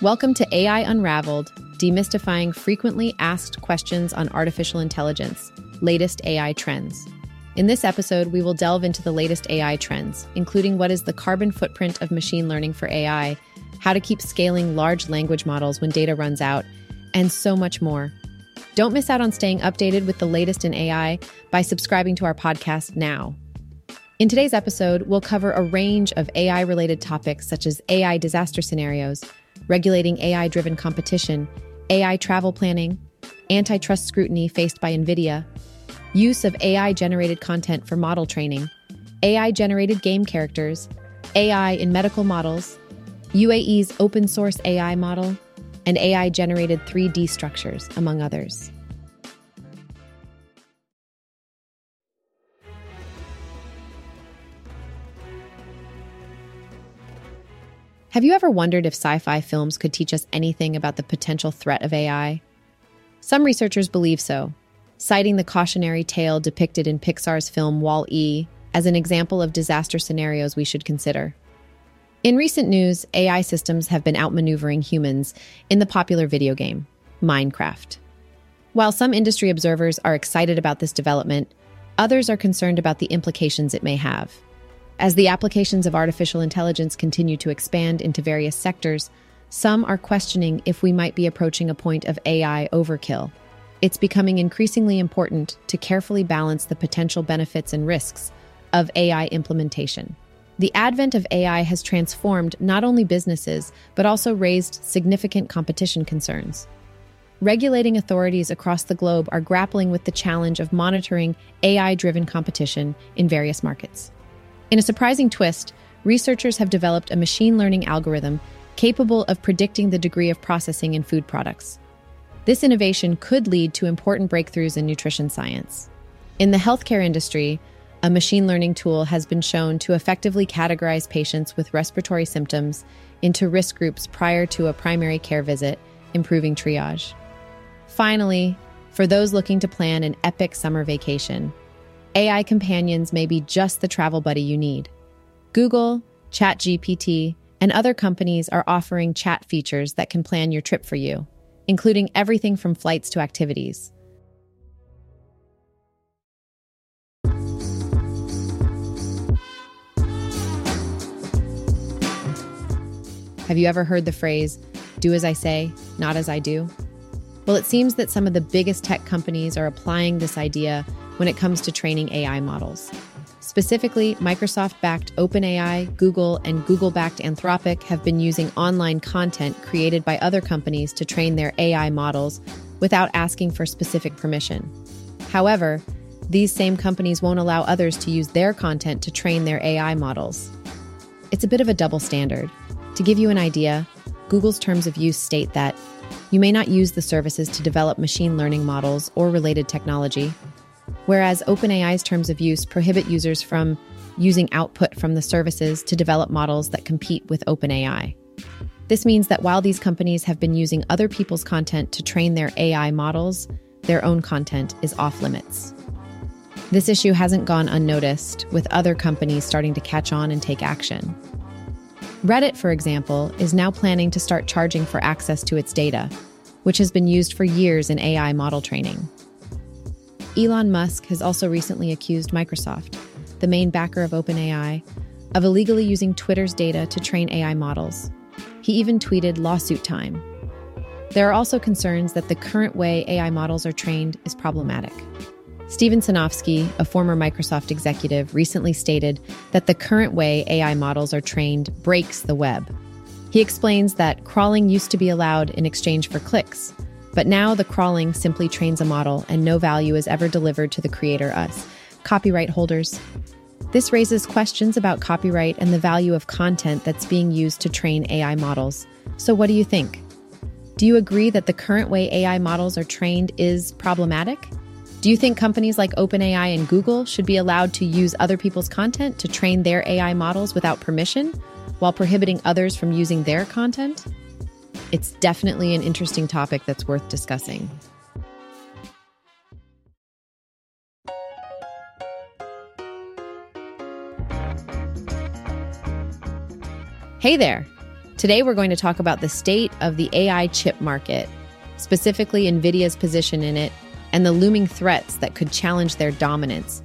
Welcome to AI Unraveled, demystifying frequently asked questions on artificial intelligence, latest AI trends. In this episode, we will delve into the latest AI trends, including what is the carbon footprint of machine learning for AI, how to keep scaling large language models when data runs out, and so much more. Don't miss out on staying updated with the latest in AI by subscribing to our podcast now. In today's episode, we'll cover a range of AI related topics such as AI disaster scenarios, regulating AI driven competition, AI travel planning, antitrust scrutiny faced by NVIDIA, use of AI generated content for model training, AI generated game characters, AI in medical models, UAE's open source AI model, and AI generated 3D structures, among others. Have you ever wondered if sci fi films could teach us anything about the potential threat of AI? Some researchers believe so, citing the cautionary tale depicted in Pixar's film Wall E as an example of disaster scenarios we should consider. In recent news, AI systems have been outmaneuvering humans in the popular video game, Minecraft. While some industry observers are excited about this development, others are concerned about the implications it may have. As the applications of artificial intelligence continue to expand into various sectors, some are questioning if we might be approaching a point of AI overkill. It's becoming increasingly important to carefully balance the potential benefits and risks of AI implementation. The advent of AI has transformed not only businesses, but also raised significant competition concerns. Regulating authorities across the globe are grappling with the challenge of monitoring AI driven competition in various markets. In a surprising twist, researchers have developed a machine learning algorithm capable of predicting the degree of processing in food products. This innovation could lead to important breakthroughs in nutrition science. In the healthcare industry, a machine learning tool has been shown to effectively categorize patients with respiratory symptoms into risk groups prior to a primary care visit, improving triage. Finally, for those looking to plan an epic summer vacation, AI companions may be just the travel buddy you need. Google, ChatGPT, and other companies are offering chat features that can plan your trip for you, including everything from flights to activities. Have you ever heard the phrase, do as I say, not as I do? Well, it seems that some of the biggest tech companies are applying this idea when it comes to training AI models. Specifically, Microsoft backed OpenAI, Google, and Google backed Anthropic have been using online content created by other companies to train their AI models without asking for specific permission. However, these same companies won't allow others to use their content to train their AI models. It's a bit of a double standard. To give you an idea, Google's terms of use state that you may not use the services to develop machine learning models or related technology, whereas OpenAI's terms of use prohibit users from using output from the services to develop models that compete with OpenAI. This means that while these companies have been using other people's content to train their AI models, their own content is off limits. This issue hasn't gone unnoticed, with other companies starting to catch on and take action. Reddit, for example, is now planning to start charging for access to its data, which has been used for years in AI model training. Elon Musk has also recently accused Microsoft, the main backer of OpenAI, of illegally using Twitter's data to train AI models. He even tweeted lawsuit time. There are also concerns that the current way AI models are trained is problematic. Steven Sinofsky, a former Microsoft executive, recently stated that the current way AI models are trained breaks the web. He explains that crawling used to be allowed in exchange for clicks, but now the crawling simply trains a model and no value is ever delivered to the creator, us, copyright holders. This raises questions about copyright and the value of content that's being used to train AI models. So, what do you think? Do you agree that the current way AI models are trained is problematic? Do you think companies like OpenAI and Google should be allowed to use other people's content to train their AI models without permission, while prohibiting others from using their content? It's definitely an interesting topic that's worth discussing. Hey there! Today, we're going to talk about the state of the AI chip market, specifically NVIDIA's position in it, and the looming threats that could challenge their dominance.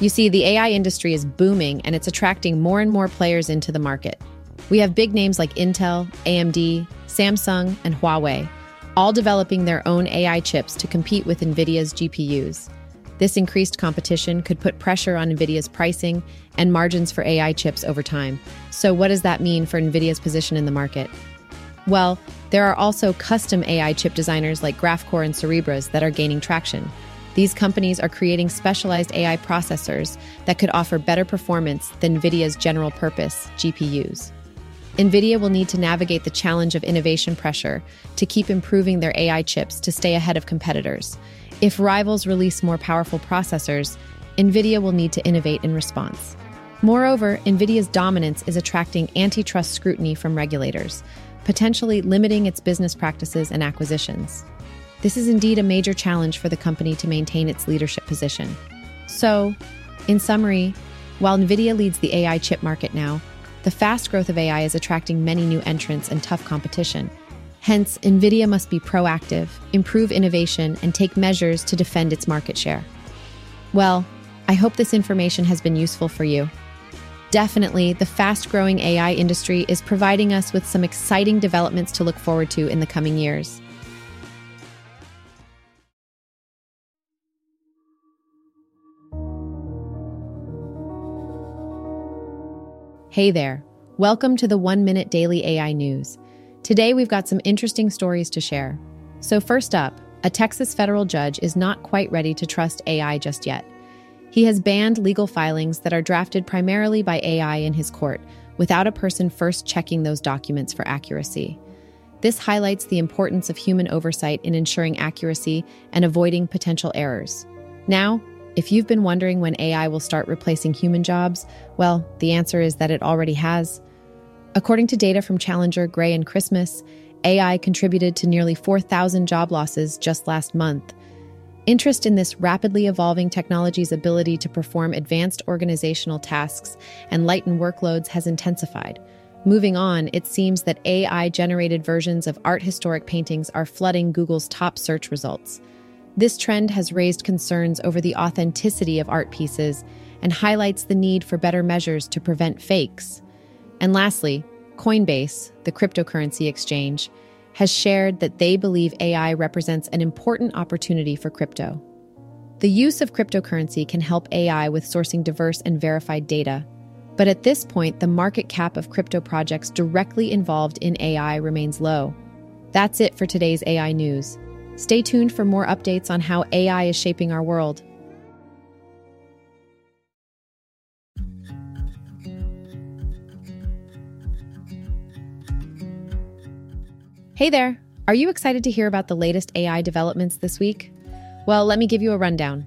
You see, the AI industry is booming and it's attracting more and more players into the market. We have big names like Intel, AMD, Samsung, and Huawei, all developing their own AI chips to compete with NVIDIA's GPUs. This increased competition could put pressure on NVIDIA's pricing and margins for AI chips over time. So, what does that mean for NVIDIA's position in the market? Well, there are also custom AI chip designers like Graphcore and Cerebras that are gaining traction. These companies are creating specialized AI processors that could offer better performance than NVIDIA's general purpose GPUs. NVIDIA will need to navigate the challenge of innovation pressure to keep improving their AI chips to stay ahead of competitors. If rivals release more powerful processors, NVIDIA will need to innovate in response. Moreover, NVIDIA's dominance is attracting antitrust scrutiny from regulators, potentially limiting its business practices and acquisitions. This is indeed a major challenge for the company to maintain its leadership position. So, in summary, while NVIDIA leads the AI chip market now, the fast growth of AI is attracting many new entrants and tough competition. Hence, NVIDIA must be proactive, improve innovation, and take measures to defend its market share. Well, I hope this information has been useful for you. Definitely, the fast growing AI industry is providing us with some exciting developments to look forward to in the coming years. Hey there. Welcome to the One Minute Daily AI News. Today, we've got some interesting stories to share. So, first up, a Texas federal judge is not quite ready to trust AI just yet. He has banned legal filings that are drafted primarily by AI in his court without a person first checking those documents for accuracy. This highlights the importance of human oversight in ensuring accuracy and avoiding potential errors. Now, if you've been wondering when AI will start replacing human jobs, well, the answer is that it already has. According to data from Challenger, Gray, and Christmas, AI contributed to nearly 4,000 job losses just last month. Interest in this rapidly evolving technology's ability to perform advanced organizational tasks and lighten workloads has intensified. Moving on, it seems that AI generated versions of art historic paintings are flooding Google's top search results. This trend has raised concerns over the authenticity of art pieces and highlights the need for better measures to prevent fakes. And lastly, Coinbase, the cryptocurrency exchange, has shared that they believe AI represents an important opportunity for crypto. The use of cryptocurrency can help AI with sourcing diverse and verified data. But at this point, the market cap of crypto projects directly involved in AI remains low. That's it for today's AI news. Stay tuned for more updates on how AI is shaping our world. Hey there! Are you excited to hear about the latest AI developments this week? Well, let me give you a rundown.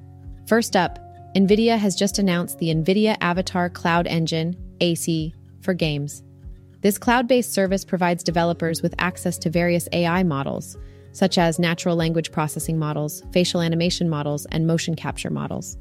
First up, NVIDIA has just announced the NVIDIA Avatar Cloud Engine, ACE, for games. This cloud based service provides developers with access to various AI models, such as natural language processing models, facial animation models, and motion capture models.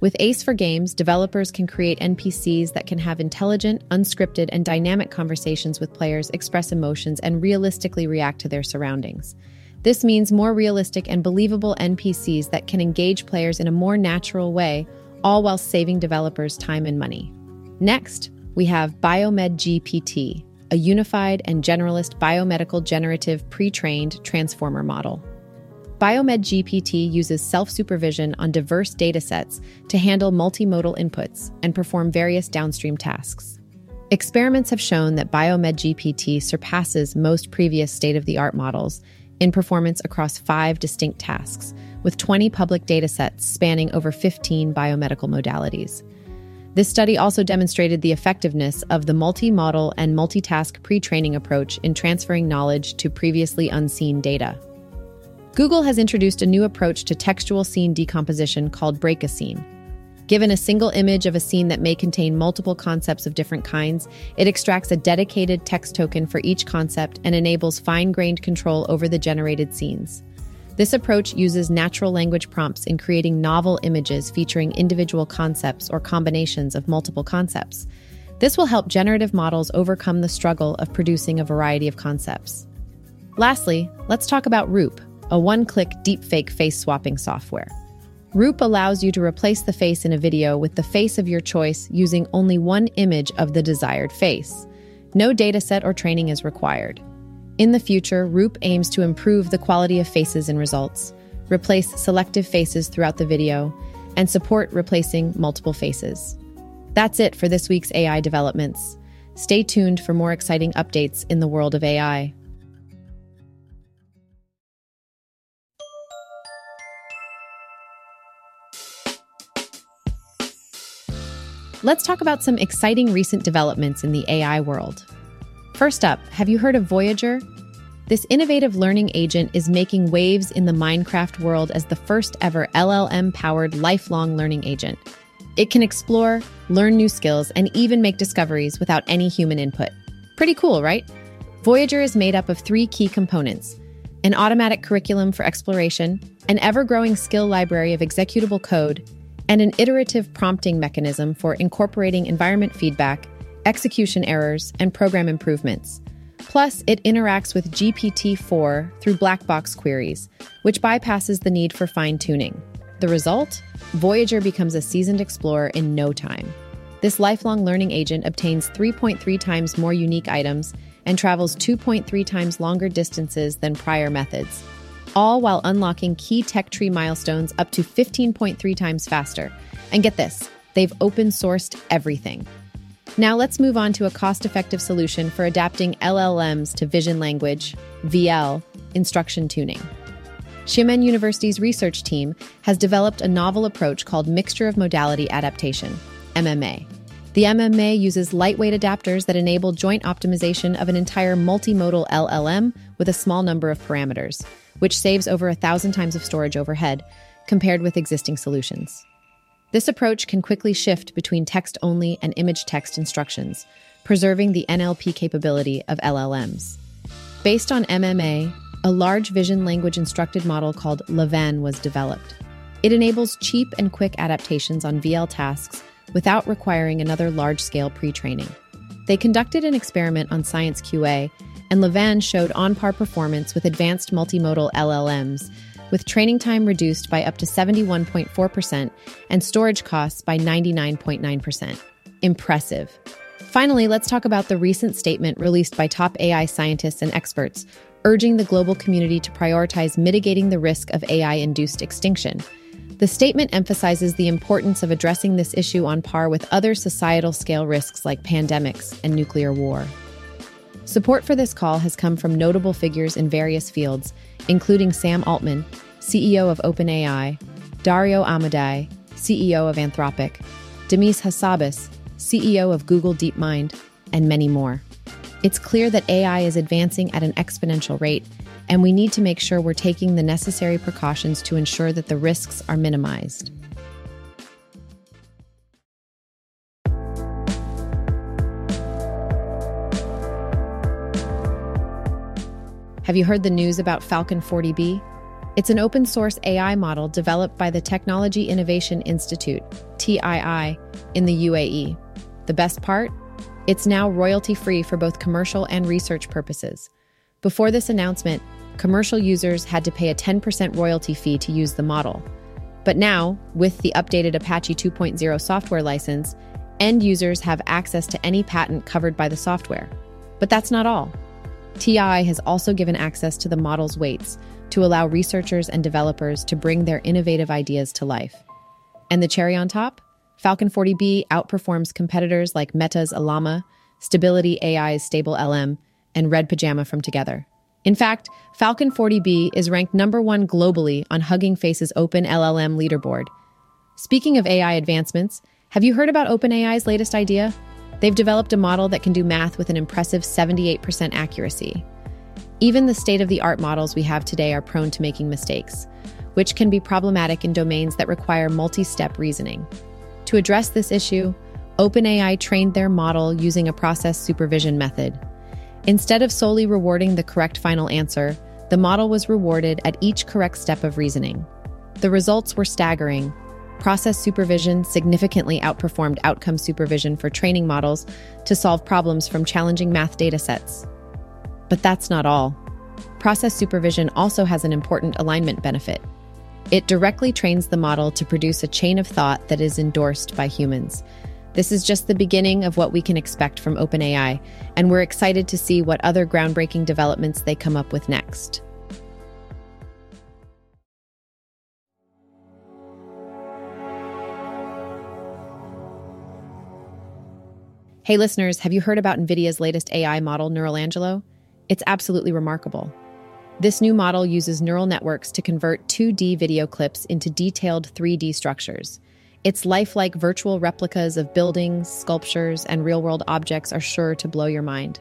With ACE for Games, developers can create NPCs that can have intelligent, unscripted, and dynamic conversations with players, express emotions, and realistically react to their surroundings. This means more realistic and believable NPCs that can engage players in a more natural way, all while saving developers time and money. Next, we have Biomed GPT, a unified and generalist biomedical generative pre trained transformer model. Biomed GPT uses self supervision on diverse datasets to handle multimodal inputs and perform various downstream tasks. Experiments have shown that Biomed GPT surpasses most previous state of the art models in performance across five distinct tasks, with 20 public datasets spanning over 15 biomedical modalities. This study also demonstrated the effectiveness of the multi model and multitask pre training approach in transferring knowledge to previously unseen data. Google has introduced a new approach to textual scene decomposition called Break a Scene. Given a single image of a scene that may contain multiple concepts of different kinds, it extracts a dedicated text token for each concept and enables fine grained control over the generated scenes. This approach uses natural language prompts in creating novel images featuring individual concepts or combinations of multiple concepts. This will help generative models overcome the struggle of producing a variety of concepts. Lastly, let's talk about Roop, a one click deepfake face swapping software. Roop allows you to replace the face in a video with the face of your choice using only one image of the desired face. No dataset or training is required. In the future, Roop aims to improve the quality of faces in results, replace selective faces throughout the video, and support replacing multiple faces. That's it for this week's AI developments. Stay tuned for more exciting updates in the world of AI. Let's talk about some exciting recent developments in the AI world. First up, have you heard of Voyager? This innovative learning agent is making waves in the Minecraft world as the first ever LLM powered lifelong learning agent. It can explore, learn new skills, and even make discoveries without any human input. Pretty cool, right? Voyager is made up of three key components an automatic curriculum for exploration, an ever growing skill library of executable code, and an iterative prompting mechanism for incorporating environment feedback, execution errors, and program improvements. Plus, it interacts with GPT 4 through black box queries, which bypasses the need for fine tuning. The result? Voyager becomes a seasoned explorer in no time. This lifelong learning agent obtains 3.3 times more unique items and travels 2.3 times longer distances than prior methods all while unlocking key tech tree milestones up to 15.3 times faster. And get this, they've open sourced everything. Now let's move on to a cost effective solution for adapting LLMs to vision language, VL, instruction tuning. Xiamen University's research team has developed a novel approach called Mixture of Modality Adaptation, MMA. The MMA uses lightweight adapters that enable joint optimization of an entire multimodal LLM with a small number of parameters which saves over a thousand times of storage overhead compared with existing solutions. This approach can quickly shift between text only and image text instructions, preserving the NLP capability of LLMs. Based on MMA, a large vision language instructed model called LaVIN was developed. It enables cheap and quick adaptations on VL tasks without requiring another large scale pre training. They conducted an experiment on Science QA and LaVIN showed on par performance with advanced multimodal LLMs, with training time reduced by up to 71.4% and storage costs by 99.9%. Impressive. Finally, let's talk about the recent statement released by top AI scientists and experts, urging the global community to prioritize mitigating the risk of AI induced extinction. The statement emphasizes the importance of addressing this issue on par with other societal scale risks like pandemics and nuclear war. Support for this call has come from notable figures in various fields, including Sam Altman, CEO of OpenAI, Dario Amodei, CEO of Anthropic, Demis Hassabis, CEO of Google DeepMind, and many more. It's clear that AI is advancing at an exponential rate, and we need to make sure we're taking the necessary precautions to ensure that the risks are minimized. Have you heard the news about Falcon 40B? It's an open source AI model developed by the Technology Innovation Institute, TII, in the UAE. The best part? It's now royalty free for both commercial and research purposes. Before this announcement, commercial users had to pay a 10% royalty fee to use the model. But now, with the updated Apache 2.0 software license, end users have access to any patent covered by the software. But that's not all. TI has also given access to the model's weights to allow researchers and developers to bring their innovative ideas to life. And the cherry on top? Falcon 40B outperforms competitors like Meta's Llama, Stability AI's Stable LM, and Red Pajama from Together. In fact, Falcon 40B is ranked number one globally on Hugging Face's Open LLM leaderboard. Speaking of AI advancements, have you heard about OpenAI's latest idea? They've developed a model that can do math with an impressive 78% accuracy. Even the state of the art models we have today are prone to making mistakes, which can be problematic in domains that require multi step reasoning. To address this issue, OpenAI trained their model using a process supervision method. Instead of solely rewarding the correct final answer, the model was rewarded at each correct step of reasoning. The results were staggering process supervision significantly outperformed outcome supervision for training models to solve problems from challenging math datasets. But that's not all. Process supervision also has an important alignment benefit. It directly trains the model to produce a chain of thought that is endorsed by humans. This is just the beginning of what we can expect from OpenAI, and we're excited to see what other groundbreaking developments they come up with next. Hey, listeners, have you heard about NVIDIA's latest AI model, Neuralangelo? It's absolutely remarkable. This new model uses neural networks to convert 2D video clips into detailed 3D structures. Its lifelike virtual replicas of buildings, sculptures, and real world objects are sure to blow your mind.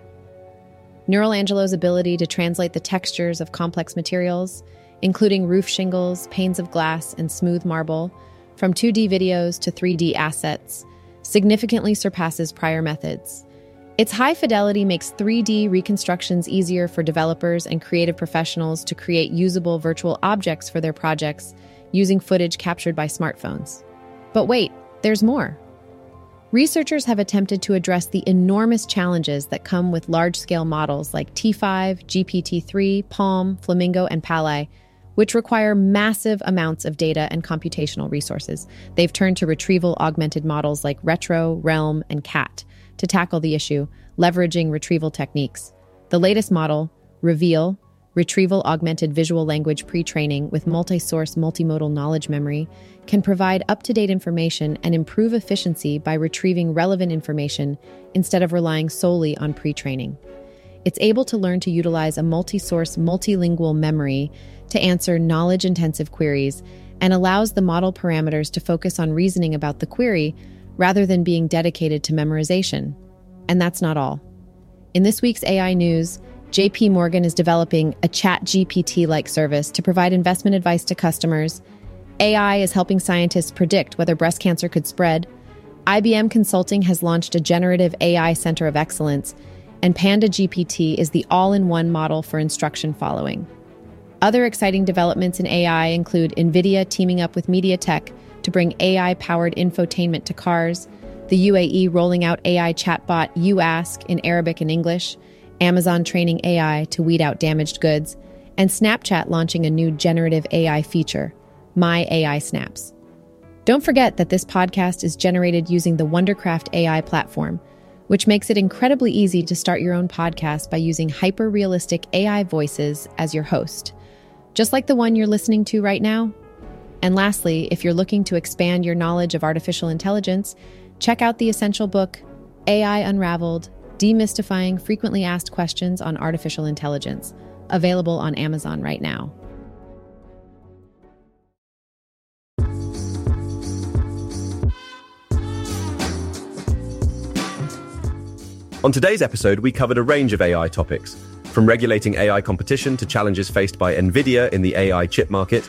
Neuralangelo's ability to translate the textures of complex materials, including roof shingles, panes of glass, and smooth marble, from 2D videos to 3D assets, significantly surpasses prior methods. Its high fidelity makes 3D reconstructions easier for developers and creative professionals to create usable virtual objects for their projects using footage captured by smartphones. But wait, there's more. Researchers have attempted to address the enormous challenges that come with large scale models like T5, GPT 3, PaLM, Flamingo, and Pali which require massive amounts of data and computational resources. They've turned to retrieval augmented models like Retro, Realm, and KAT to tackle the issue, leveraging retrieval techniques. The latest model, Reveal, Retrieval Augmented Visual Language Pre Training with Multi Source Multimodal Knowledge Memory, can provide up to date information and improve efficiency by retrieving relevant information instead of relying solely on pre training. It's able to learn to utilize a multi source multilingual memory to answer knowledge intensive queries and allows the model parameters to focus on reasoning about the query rather than being dedicated to memorization. And that's not all. In this week's AI news, JP Morgan is developing a chat GPT like service to provide investment advice to customers. AI is helping scientists predict whether breast cancer could spread. IBM Consulting has launched a generative AI center of excellence, and Panda GPT is the all in one model for instruction following. Other exciting developments in AI include NVIDIA teaming up with MediaTek to bring AI powered infotainment to cars, the UAE rolling out AI chatbot U-Ask in Arabic and English, Amazon training AI to weed out damaged goods, and Snapchat launching a new generative AI feature, My AI Snaps. Don't forget that this podcast is generated using the Wondercraft AI platform, which makes it incredibly easy to start your own podcast by using hyper realistic AI voices as your host just like the one you're listening to right now. And lastly, if you're looking to expand your knowledge of artificial intelligence, check out the essential book, AI Unraveled Demystifying Frequently Asked Questions on Artificial Intelligence, available on Amazon right now. On today's episode, we covered a range of AI topics from regulating AI competition to challenges faced by NVIDIA in the AI chip market,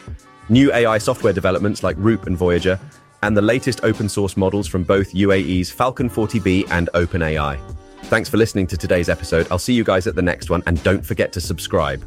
new AI software developments like Roop and Voyager, and the latest open source models from both UAE's Falcon 40B and OpenAI. Thanks for listening to today's episode. I'll see you guys at the next one, and don't forget to subscribe.